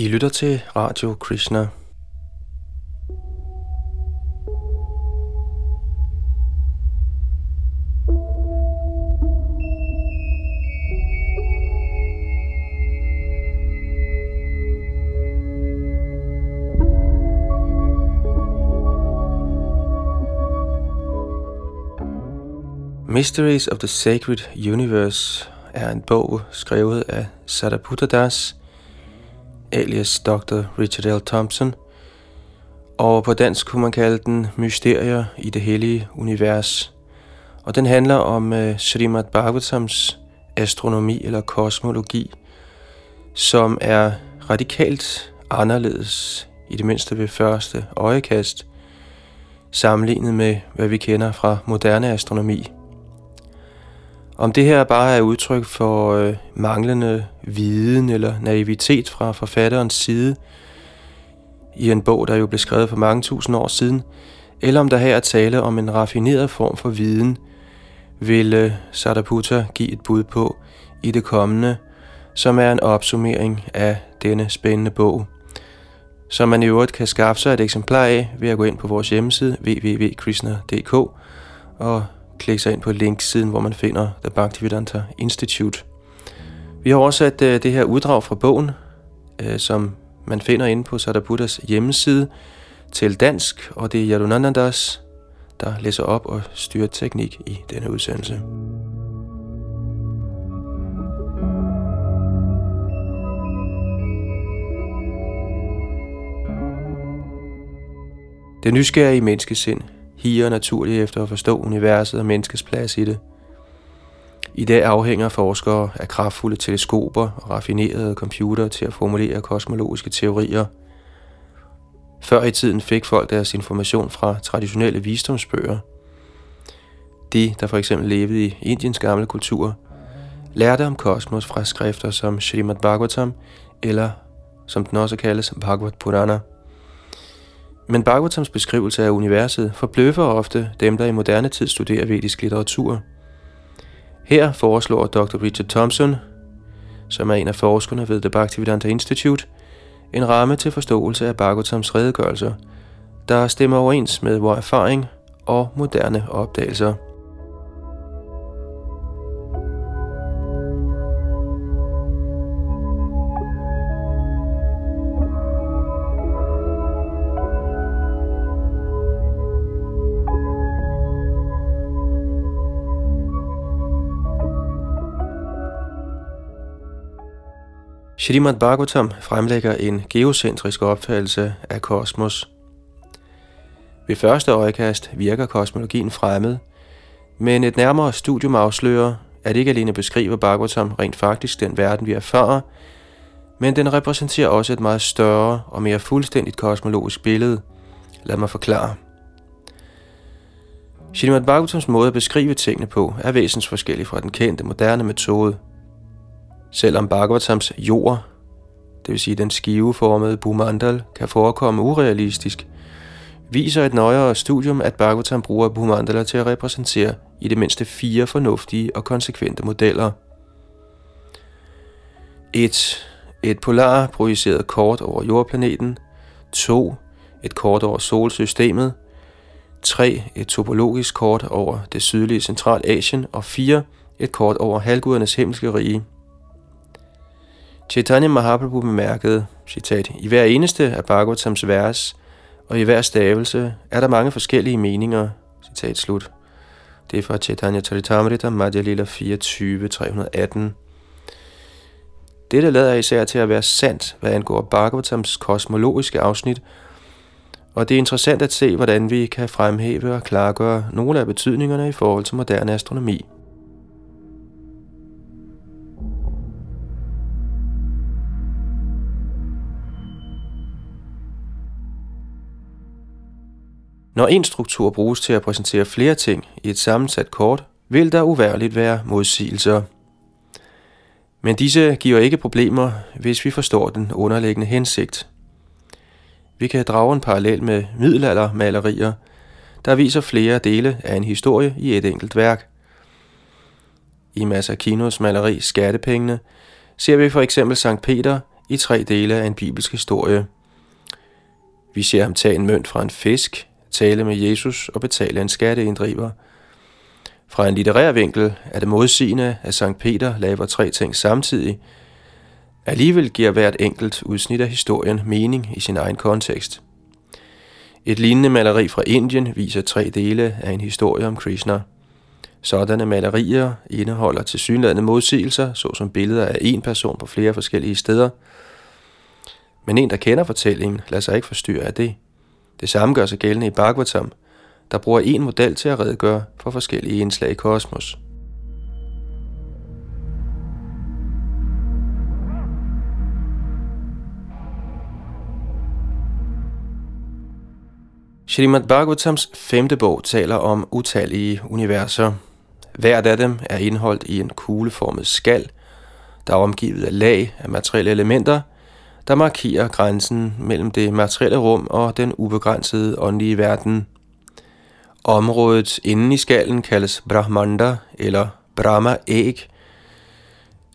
I lytter til Radio Krishna. Mysteries of the Sacred Universe er en bog skrevet af Sadaputa Das, alias Dr. Richard L. Thompson, og på dansk kunne man kalde den Mysterier i det hellige univers. Og den handler om uh, Srimad Bhagavatams astronomi eller kosmologi, som er radikalt anderledes, i det mindste ved første øjekast, sammenlignet med, hvad vi kender fra moderne astronomi. Om det her bare er udtryk for øh, manglende viden eller naivitet fra forfatterens side i en bog, der jo blev skrevet for mange tusind år siden, eller om der her er tale om en raffineret form for viden, vil øh, Sariputta give et bud på i det kommende, som er en opsummering af denne spændende bog, som man i øvrigt kan skaffe sig et eksemplar af ved at gå ind på vores hjemmeside www.krishna.dk og klikke sig ind på linksiden, hvor man finder The Bhaktivedanta Institute. Vi har oversat øh, det her uddrag fra bogen, øh, som man finder inde på Sadabuddhas hjemmeside til dansk, og det er Yadunandandas, der læser op og styrer teknik i denne udsendelse. Det nysgerrige menneskesind higer naturligt efter at forstå universet og menneskets plads i det. I dag afhænger forskere af kraftfulde teleskoper og raffinerede computere til at formulere kosmologiske teorier. Før i tiden fik folk deres information fra traditionelle visdomsbøger. De, der for eksempel levede i Indiens gamle kultur, lærte om kosmos fra skrifter som Srimad Bhagavatam, eller som den også kaldes Bhagavad Purana – men Bhagavatams beskrivelse af universet forbløffer ofte dem, der i moderne tid studerer vedisk litteratur. Her foreslår Dr. Richard Thompson, som er en af forskerne ved The Bhaktivedanta Institute, en ramme til forståelse af Bhagavatams redegørelser, der stemmer overens med vores erfaring og moderne opdagelser. Shrimad Bhagavatam fremlægger en geocentrisk opfattelse af kosmos. Ved første øjekast virker kosmologien fremmed, men et nærmere studium afslører, at ikke alene beskriver Bhagavatam rent faktisk den verden, vi erfarer, men den repræsenterer også et meget større og mere fuldstændigt kosmologisk billede. Lad mig forklare. Shrimad Bhagavatams måde at beskrive tingene på er væsensforskellig fra den kendte moderne metode – Selvom Bhagavatams jord, det vil sige den skiveformede Bhumandal, kan forekomme urealistisk, viser et nøjere studium, at Bhagavatam bruger Bhumandala til at repræsentere i det mindste fire fornuftige og konsekvente modeller. 1. Et polar projiceret kort over jordplaneten. 2. Et kort over solsystemet. 3. Et topologisk kort over det sydlige Centralasien. Og 4. Et kort over halvgudernes himmelske rige. Chaitanya Mahaprabhu bemærkede, citat, i hver eneste af Bhagavatams vers og i hver stavelse er der mange forskellige meninger, citat slut. Det er fra Chaitanya Charitamrita, Madhya Lila 24, 318. Dette lader især til at være sandt, hvad angår Bhagavatams kosmologiske afsnit, og det er interessant at se, hvordan vi kan fremhæve og klargøre nogle af betydningerne i forhold til moderne astronomi. Når en struktur bruges til at præsentere flere ting i et sammensat kort, vil der uværligt være modsigelser. Men disse giver ikke problemer, hvis vi forstår den underliggende hensigt. Vi kan drage en parallel med middelaldermalerier, der viser flere dele af en historie i et enkelt værk. I Masakinos maleri Skattepengene ser vi for eksempel Sankt Peter i tre dele af en bibelsk historie. Vi ser ham tage en mønt fra en fisk, tale med Jesus og betale en skatteinddriver. Fra en litterær vinkel er det modsigende, at Sankt Peter laver tre ting samtidig. Alligevel giver hvert enkelt udsnit af historien mening i sin egen kontekst. Et lignende maleri fra Indien viser tre dele af en historie om Krishna. Sådanne malerier indeholder tilsyneladende modsigelser, såsom billeder af en person på flere forskellige steder. Men en, der kender fortællingen, lader sig ikke forstyrre af det. Det samme gør sig gældende i Bhagavatam, der bruger en model til at redegøre for forskellige indslag i kosmos. Srimad Bhagavatams femte bog taler om utallige universer. Hvert af dem er indholdt i en kugleformet skal, der er omgivet af lag af materielle elementer, der markerer grænsen mellem det materielle rum og den ubegrænsede åndelige verden. Området inden i skallen kaldes Brahmanda eller Brahma æg.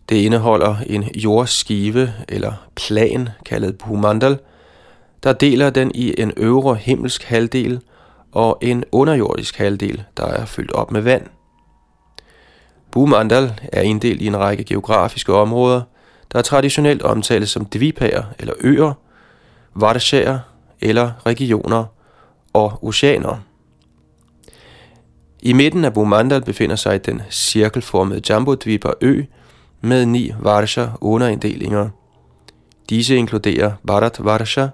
Det indeholder en jordskive eller plan kaldet Bhumandal, der deler den i en øvre himmelsk halvdel og en underjordisk halvdel, der er fyldt op med vand. Bhumandal er inddelt i en række geografiske områder, der traditionelt omtales som dvipager eller øer, varshager eller regioner og oceaner. I midten af Bhumandal befinder sig den cirkelformede Jambodvipa ø med ni varsha underinddelinger. Disse inkluderer Bharat Varsha,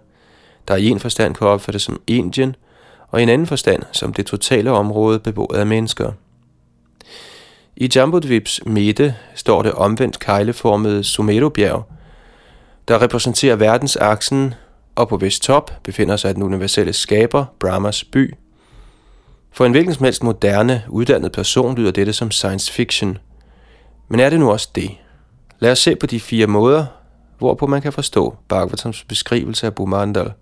der i en forstand kan opfattes som Indien, og i en anden forstand som det totale område beboet af mennesker. I Jambudvips midte står det omvendt kejleformede Sumerobjerg, der repræsenterer verdensaksen, og på vest top befinder sig den universelle skaber, Brahmas by. For en hvilken som helst moderne, uddannet person lyder dette som science fiction. Men er det nu også det? Lad os se på de fire måder, hvorpå man kan forstå Bhagavatams beskrivelse af Bhumandal.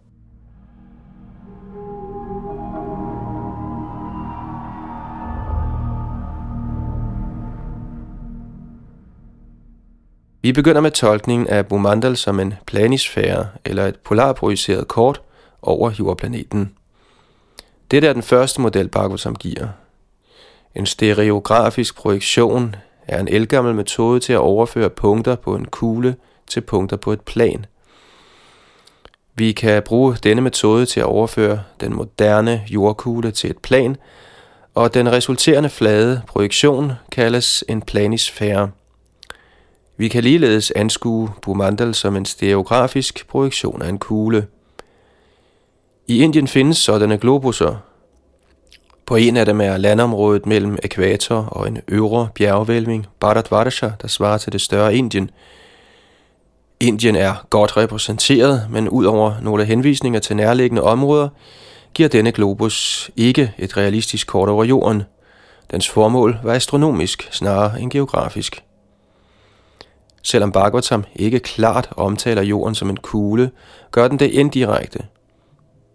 Vi begynder med tolkningen af Bumandal som en planisfære eller et polarprojiceret kort over jordplaneten. Dette er den første model, Bhagavatam giver. En stereografisk projektion er en elgammel metode til at overføre punkter på en kugle til punkter på et plan. Vi kan bruge denne metode til at overføre den moderne jordkugle til et plan, og den resulterende flade projektion kaldes en planisfære. Vi kan ligeledes anskue Bhumandal som en stereografisk projektion af en kugle. I Indien findes sådanne globusser. På en af dem er landområdet mellem ekvator og en øvre bjergvælving, Bharatvarsha, der svarer til det større Indien. Indien er godt repræsenteret, men udover nogle henvisninger til nærliggende områder, giver denne globus ikke et realistisk kort over jorden. Dens formål var astronomisk snarere end geografisk. Selvom Bhagavatam ikke klart omtaler jorden som en kugle, gør den det indirekte.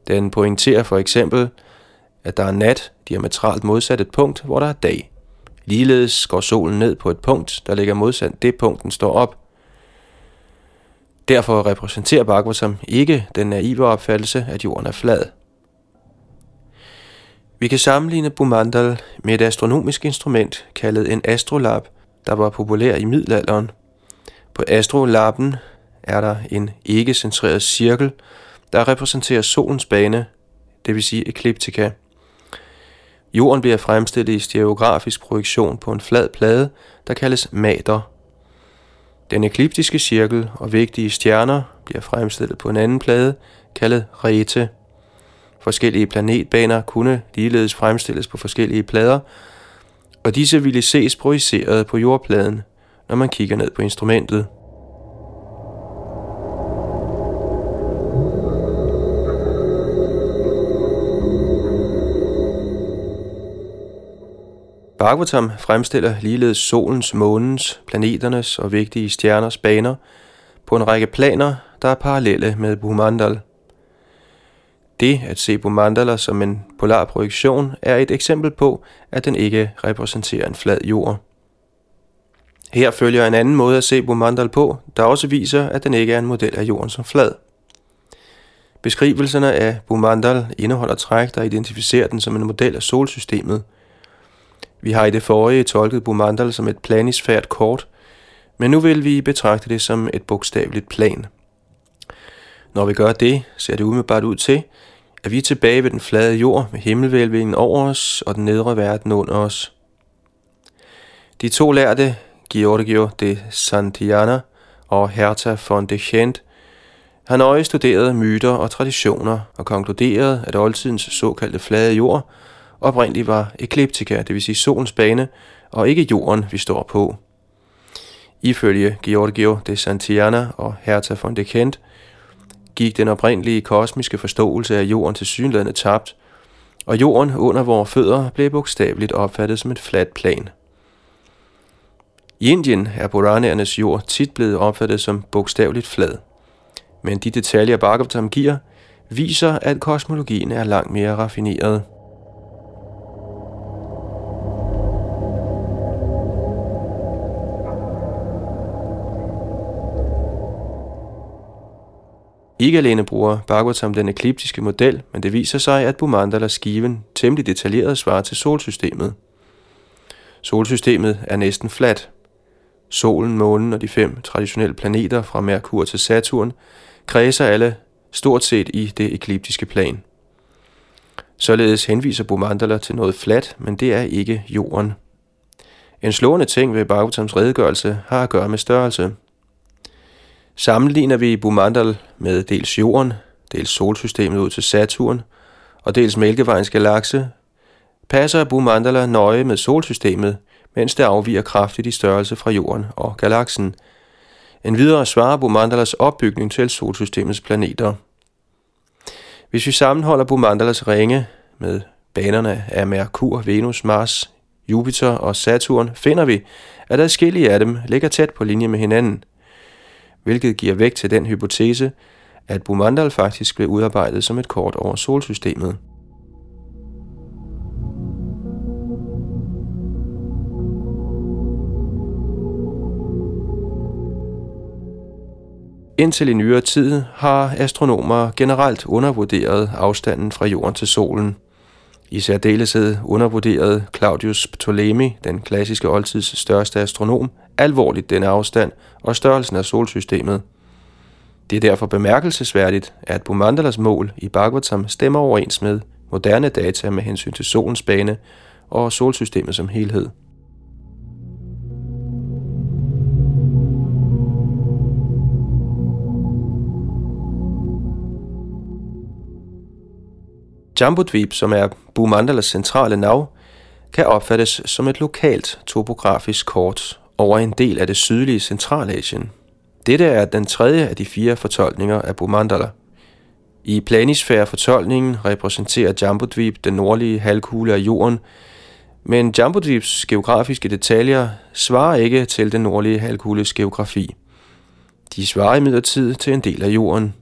Den pointerer for eksempel, at der er nat diametralt modsat et punkt, hvor der er dag. Ligeledes går solen ned på et punkt, der ligger modsat det punkt, den står op. Derfor repræsenterer Bhagavatam ikke den naive opfattelse, at jorden er flad. Vi kan sammenligne Bumandal med et astronomisk instrument kaldet en astrolab, der var populær i middelalderen – på astrolappen er der en ikke-centreret cirkel, der repræsenterer solens bane, det vil sige ekliptika. Jorden bliver fremstillet i stereografisk projektion på en flad plade, der kaldes mater. Den ekliptiske cirkel og vigtige stjerner bliver fremstillet på en anden plade, kaldet rete. Forskellige planetbaner kunne ligeledes fremstilles på forskellige plader, og disse ville ses projiceret på jordpladen – når man kigger ned på instrumentet. Bhagavatam fremstiller ligeledes solens, månens, planeternes og vigtige stjerners baner på en række planer, der er parallelle med Bhumandal. Det at se Bhumandala som en polar projektion er et eksempel på, at den ikke repræsenterer en flad jord. Her følger en anden måde at se Bumandal på, der også viser, at den ikke er en model af jorden som flad. Beskrivelserne af Bumandal indeholder træk, der identificerer den som en model af solsystemet. Vi har i det forrige tolket Bumandal som et planisfært kort, men nu vil vi betragte det som et bogstaveligt plan. Når vi gør det, ser det umiddelbart ud til, at vi er tilbage ved den flade jord med himmelvælvingen over os og den nedre verden under os. De to lærte, Giorgio de Santillana og Hertha von de Gent, har nøje studeret myter og traditioner og konkluderet, at oldtidens såkaldte flade jord oprindeligt var ekliptika, det vil sige solens bane, og ikke jorden, vi står på. Ifølge Giorgio de Santillana og Hertha von de Kent gik den oprindelige kosmiske forståelse af jorden til synlædende tabt, og jorden under vores fødder blev bogstaveligt opfattet som et fladt plan. I Indien er Puranernes jord tit blevet opfattet som bogstaveligt flad, men de detaljer Bhagavatam giver, viser, at kosmologien er langt mere raffineret. Ikke alene bruger Bhagavatam den ekliptiske model, men det viser sig, at Bumandala skiven temmelig detaljeret svarer til solsystemet. Solsystemet er næsten fladt. Solen, månen og de fem traditionelle planeter fra Merkur til Saturn kredser alle stort set i det ekliptiske plan. Således henviser Bumandala til noget fladt, men det er ikke jorden. En slående ting ved Bhagavatams redegørelse har at gøre med størrelse – Sammenligner vi Bumandal med dels Jorden, dels solsystemet ud til Saturn og dels Mælkevejens galakse, passer Bumandala nøje med solsystemet, mens det afviger kraftigt i størrelse fra Jorden og galaksen. En videre svarer Bumandalas opbygning til solsystemets planeter. Hvis vi sammenholder Bumandalas ringe med banerne af Merkur, Venus, Mars, Jupiter og Saturn, finder vi, at adskillige af dem ligger tæt på linje med hinanden – hvilket giver vægt til den hypotese, at Bumandal faktisk blev udarbejdet som et kort over solsystemet. Indtil i nyere tid har astronomer generelt undervurderet afstanden fra jorden til solen. I særdeleshed undervurderede Claudius Ptolemy, den klassiske oldtids største astronom, alvorligt denne afstand og størrelsen af solsystemet. Det er derfor bemærkelsesværdigt, at Bumandalas mål i Bhagavatam stemmer overens med moderne data med hensyn til solens bane og solsystemet som helhed. Jambudvip, som er Bumandalas centrale nav, kan opfattes som et lokalt topografisk kort over en del af det sydlige Centralasien. Dette er den tredje af de fire fortolkninger af Bumandala. I planisfærefortolkningen repræsenterer Jambudvip den nordlige halvkugle af jorden, men Jambudvips geografiske detaljer svarer ikke til den nordlige halvkugles geografi. De svarer imidlertid til en del af jorden.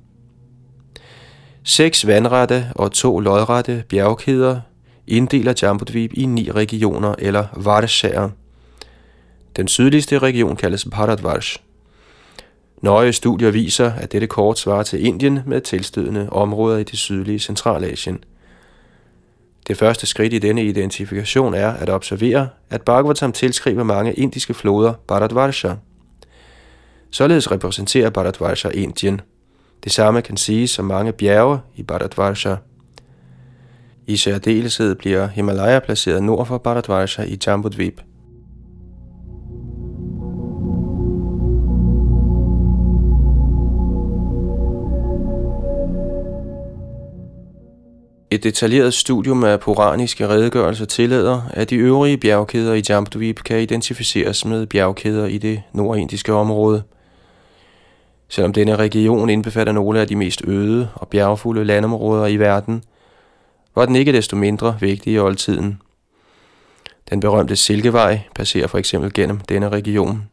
Seks vandrette og to lodrette bjergkæder inddeler Jambudvip i ni regioner eller varshager – den sydligste region kaldes Bharatvarsh. Nøje studier viser, at dette kort svarer til Indien med tilstødende områder i det sydlige Centralasien. Det første skridt i denne identifikation er at observere, at Bhagavatam tilskriver mange indiske floder Bharatvarsha. Således repræsenterer Bharatvarsha Indien. Det samme kan siges om mange bjerge i Bharatvarsha. I særdeleshed bliver Himalaya placeret nord for Bharatvarsha i Jambudvip – Et detaljeret studium af puraniske redegørelser tillader, at de øvrige bjergkæder i Jambudvip kan identificeres med bjergkæder i det nordindiske område. Selvom denne region indbefatter nogle af de mest øde og bjergfulde landområder i verden, var den ikke desto mindre vigtig i oldtiden. Den berømte Silkevej passerer for eksempel gennem denne region.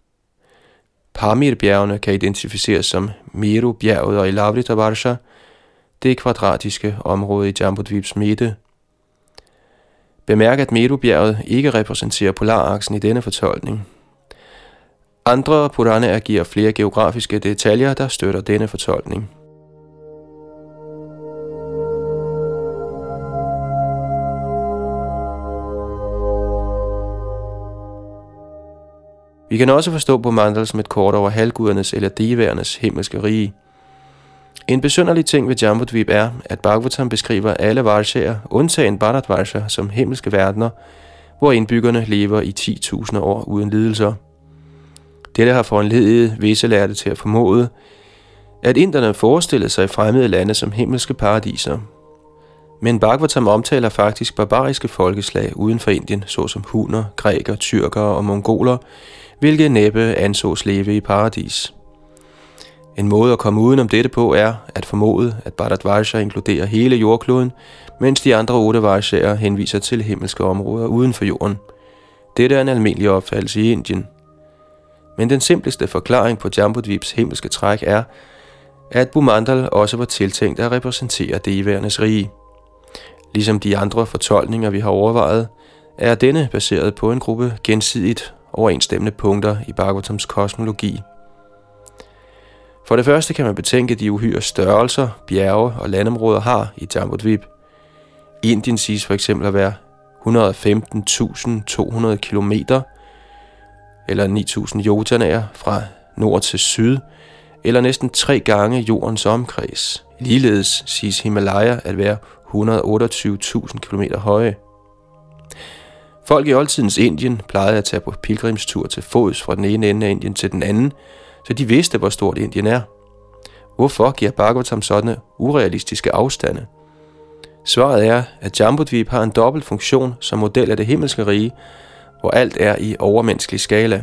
Pamirbjergene kan identificeres som Meru-bjerget og Ilavritavarsha – det kvadratiske område i Jambudvips midte. Bemærk, at Meru-bjerget ikke repræsenterer polaraksen i denne fortolkning. Andre Puranaer giver flere geografiske detaljer, der støtter denne fortolkning. Vi kan også forstå på Mandal som et kort over halvgudernes eller diværernes himmelske rige. En besynderlig ting ved Jambudvip er, at Bhagavatam beskriver alle varshaer, undtagen Bharatvarsha, som himmelske verdener, hvor indbyggerne lever i 10.000 år uden lidelser. Dette har foranledet visse lærte til at formode, at inderne forestillede sig fremmede lande som himmelske paradiser. Men Bhagavatam omtaler faktisk barbariske folkeslag uden for Indien, såsom huner, græker, tyrkere og mongoler, hvilket næppe ansås leve i paradis. En måde at komme udenom dette på er at formode, at Bharatvarsha inkluderer hele jordkloden, mens de andre otte Varshaer henviser til himmelske områder uden for jorden. Dette er en almindelig opfattelse i Indien. Men den simpleste forklaring på Jambudvips himmelske træk er, at Bumandal også var tiltænkt at repræsentere det i rige. Ligesom de andre fortolkninger, vi har overvejet, er denne baseret på en gruppe gensidigt overensstemmende punkter i Bhagavatams kosmologi. For det første kan man betænke de uhyre størrelser, bjerge og landområder har i Jambudvip. Indien siges for eksempel at være 115.200 km eller 9.000 jotanaer fra nord til syd, eller næsten tre gange jordens omkreds. Ligeledes siges Himalaya at være 128.000 km høje. Folk i oldtidens Indien plejede at tage på pilgrimstur til fods fra den ene ende af Indien til den anden, så de vidste, hvor stort Indien er. Hvorfor giver Bhagavatam sådanne urealistiske afstande? Svaret er, at Jambudvip har en dobbelt funktion som model af det himmelske rige, hvor alt er i overmenneskelig skala.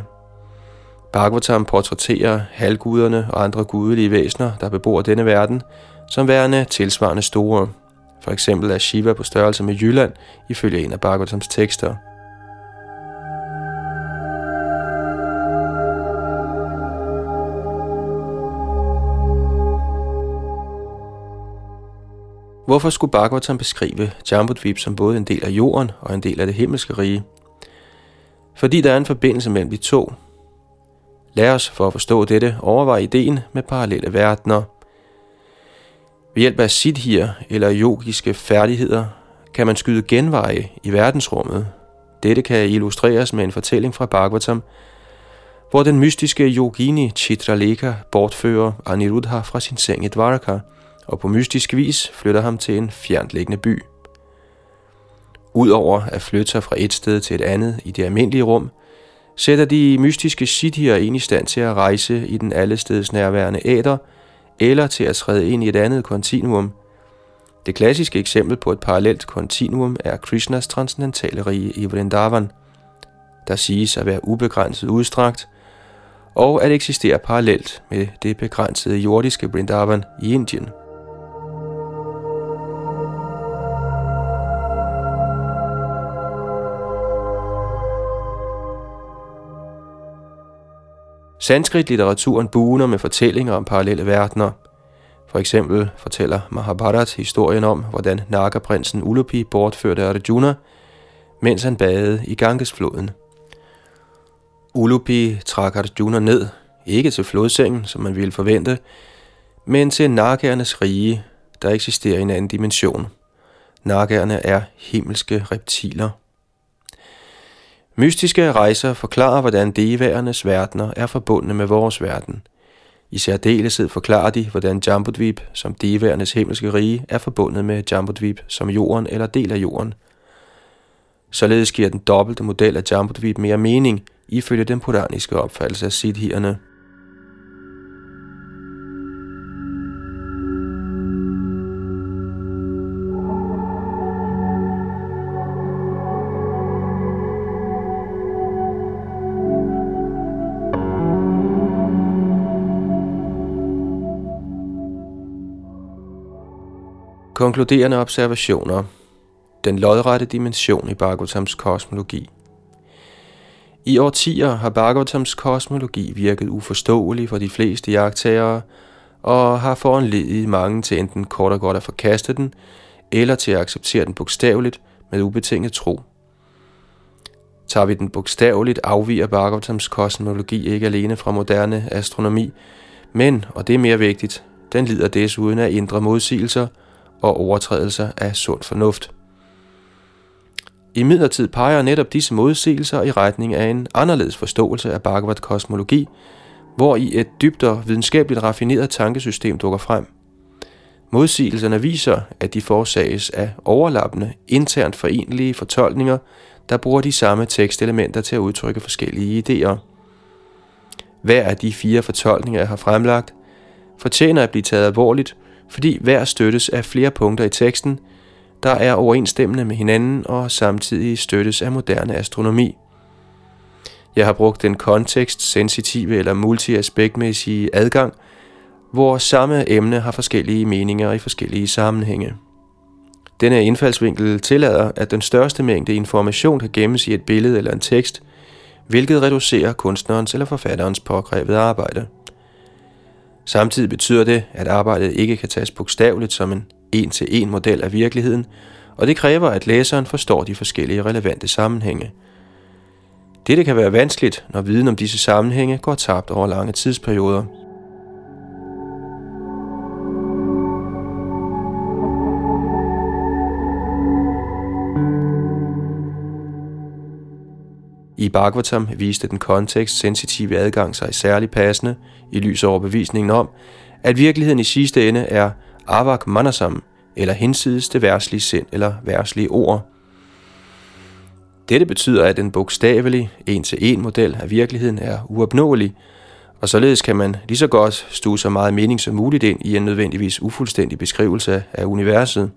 Bhagavatam portrætterer halvguderne og andre gudelige væsener, der bebor denne verden, som værende tilsvarende store. For eksempel er Shiva på størrelse med Jylland, ifølge en af Bhagavatams tekster – Hvorfor skulle Bhagavatam beskrive Jambudvip som både en del af jorden og en del af det himmelske rige? Fordi der er en forbindelse mellem de to. Lad os for at forstå dette overveje ideen med parallelle verdener. Ved hjælp af siddhier eller yogiske færdigheder kan man skyde genveje i verdensrummet. Dette kan illustreres med en fortælling fra Bhagavatam, hvor den mystiske yogini Chitraleka bortfører Aniruddha fra sin seng i Dvaraka – og på mystisk vis flytter ham til en fjerntliggende by. Udover at flytte sig fra et sted til et andet i det almindelige rum, sætter de mystiske siddhier ind i stand til at rejse i den allesteds nærværende æder, eller til at træde ind i et andet kontinuum. Det klassiske eksempel på et parallelt kontinuum er Krishnas transcendentale rige i Vrindavan, der siges at være ubegrænset udstrakt, og at eksistere parallelt med det begrænsede jordiske Vrindavan i Indien. Sanskrit-litteraturen buner med fortællinger om parallelle verdener. For eksempel fortæller Mahabharat historien om, hvordan Naga-prinsen Ulupi bortførte Arjuna, mens han badede i Gangesfloden. Ulupi trak Arjuna ned, ikke til flodsengen, som man ville forvente, men til Nagaernes rige, der eksisterer i en anden dimension. Nagaerne er himmelske reptiler. Mystiske rejser forklarer, hvordan devaernes verdener er forbundne med vores verden. I særdeleshed forklarer de, hvordan Jambudvip som devaernes himmelske rige er forbundet med Jambudvip som jorden eller del af jorden. Således giver den dobbelte model af Jambudvip mere mening, ifølge den puraniske opfattelse af siddhierne. Konkluderende observationer. Den lodrette dimension i Bhagavatams kosmologi. I årtier har Bhagavatams kosmologi virket uforståelig for de fleste jagttagere, og har foranledet mange til enten kort og godt at forkaste den, eller til at acceptere den bogstaveligt med ubetinget tro. Tager vi den bogstaveligt, afviger Bhagavatams kosmologi ikke alene fra moderne astronomi, men, og det er mere vigtigt, den lider desuden af indre modsigelser og overtrædelser af sund fornuft. I midlertid peger netop disse modsigelser i retning af en anderledes forståelse af Bhagavad kosmologi, hvor i et dybere videnskabeligt raffineret tankesystem dukker frem. Modsigelserne viser, at de forsages af overlappende, internt forenlige fortolkninger, der bruger de samme tekstelementer til at udtrykke forskellige idéer. Hver af de fire fortolkninger, jeg har fremlagt, fortjener at blive taget alvorligt, fordi hver støttes af flere punkter i teksten, der er overensstemmende med hinanden og samtidig støttes af moderne astronomi. Jeg har brugt den kontekst-sensitive eller multiaspektmæssige adgang, hvor samme emne har forskellige meninger i forskellige sammenhænge. Denne indfaldsvinkel tillader, at den største mængde information kan gemmes i et billede eller en tekst, hvilket reducerer kunstnerens eller forfatterens pågrebet arbejde. Samtidig betyder det, at arbejdet ikke kan tages bogstaveligt som en en-til-en model af virkeligheden, og det kræver, at læseren forstår de forskellige relevante sammenhænge. Dette kan være vanskeligt, når viden om disse sammenhænge går tabt over lange tidsperioder. I Bhagavatam viste den kontekst-sensitive adgang sig særlig passende i lys over bevisningen om, at virkeligheden i sidste ende er avak manasam, eller hinsides det værslige sind eller værslige ord. Dette betyder, at en bogstavelig en-til-en model af virkeligheden er uopnåelig, og således kan man lige så godt stue så meget mening som muligt ind i en nødvendigvis ufuldstændig beskrivelse af universet.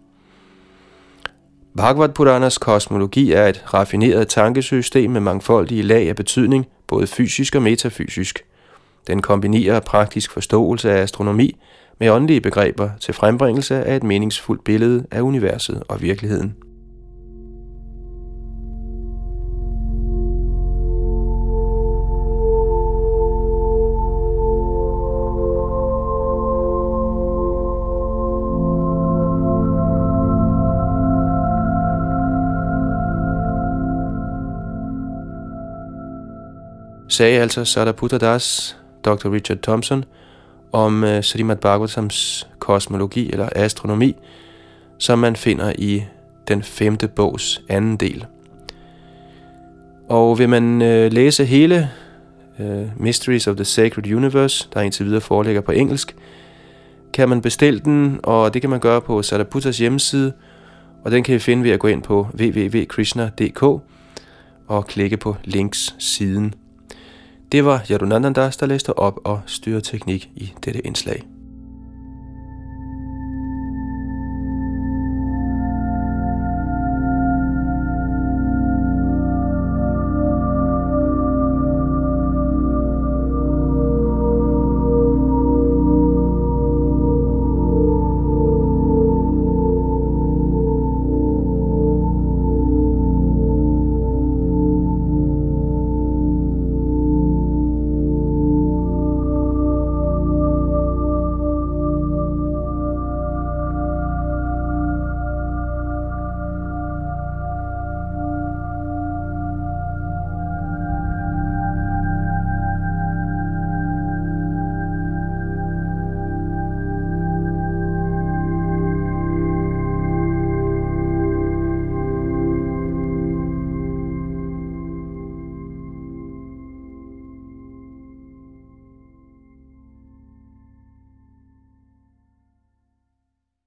Bhagavad Puranas kosmologi er et raffineret tankesystem med mangfoldige lag af betydning, både fysisk og metafysisk. Den kombinerer praktisk forståelse af astronomi med åndelige begreber til frembringelse af et meningsfuldt billede af universet og virkeligheden. Sagde altså Sadaputra Das, Dr. Richard Thompson, om uh, Srimad Bhagavatams kosmologi eller astronomi, som man finder i den femte bogs anden del. Og vil man uh, læse hele uh, Mysteries of the Sacred Universe, der indtil videre foreligger på engelsk, kan man bestille den, og det kan man gøre på Sariputtas hjemmeside, og den kan I finde ved at gå ind på www.krishna.dk og klikke på links siden. Det var Yadunandandas, der læste op og styrede teknik i dette indslag.